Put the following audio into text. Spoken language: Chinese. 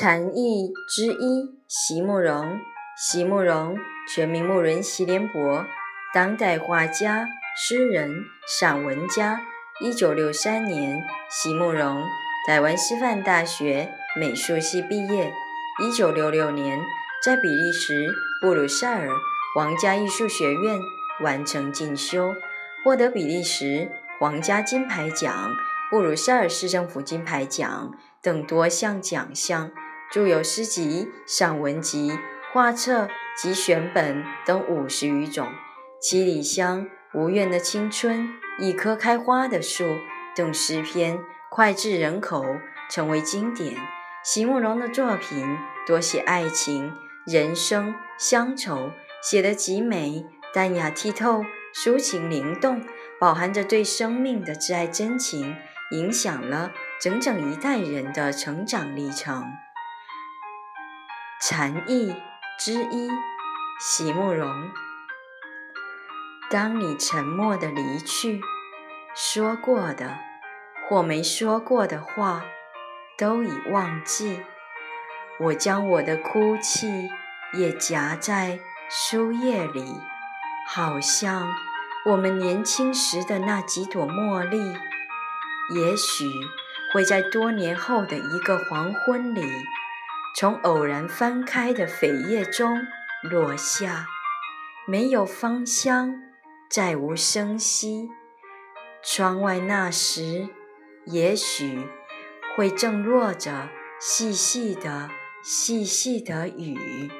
禅意之一，席慕容。席慕容，全名慕人席联博，当代画家、诗人、散文家。一九六三年，席慕容台湾师范大学美术系毕业。一九六六年，在比利时布鲁塞尔皇家艺术学院完成进修，获得比利时皇家金牌奖、布鲁塞尔市政府金牌奖等多项奖项。著有诗集、散文集、画册及选本等五十余种，《七里香》《无怨的青春》《一棵开花的树》等诗篇脍炙人口，成为经典。席慕容的作品多写爱情、人生、乡愁，写得极美、淡雅剔透、抒情灵动，饱含着对生命的挚爱真情，影响了整整一代人的成长历程。禅意之一，席慕容。当你沉默的离去，说过的或没说过的话，都已忘记。我将我的哭泣也夹在书页里，好像我们年轻时的那几朵茉莉，也许会在多年后的一个黄昏里。从偶然翻开的扉页中落下，没有芳香，再无声息。窗外那时，也许会正落着细细的、细细的雨。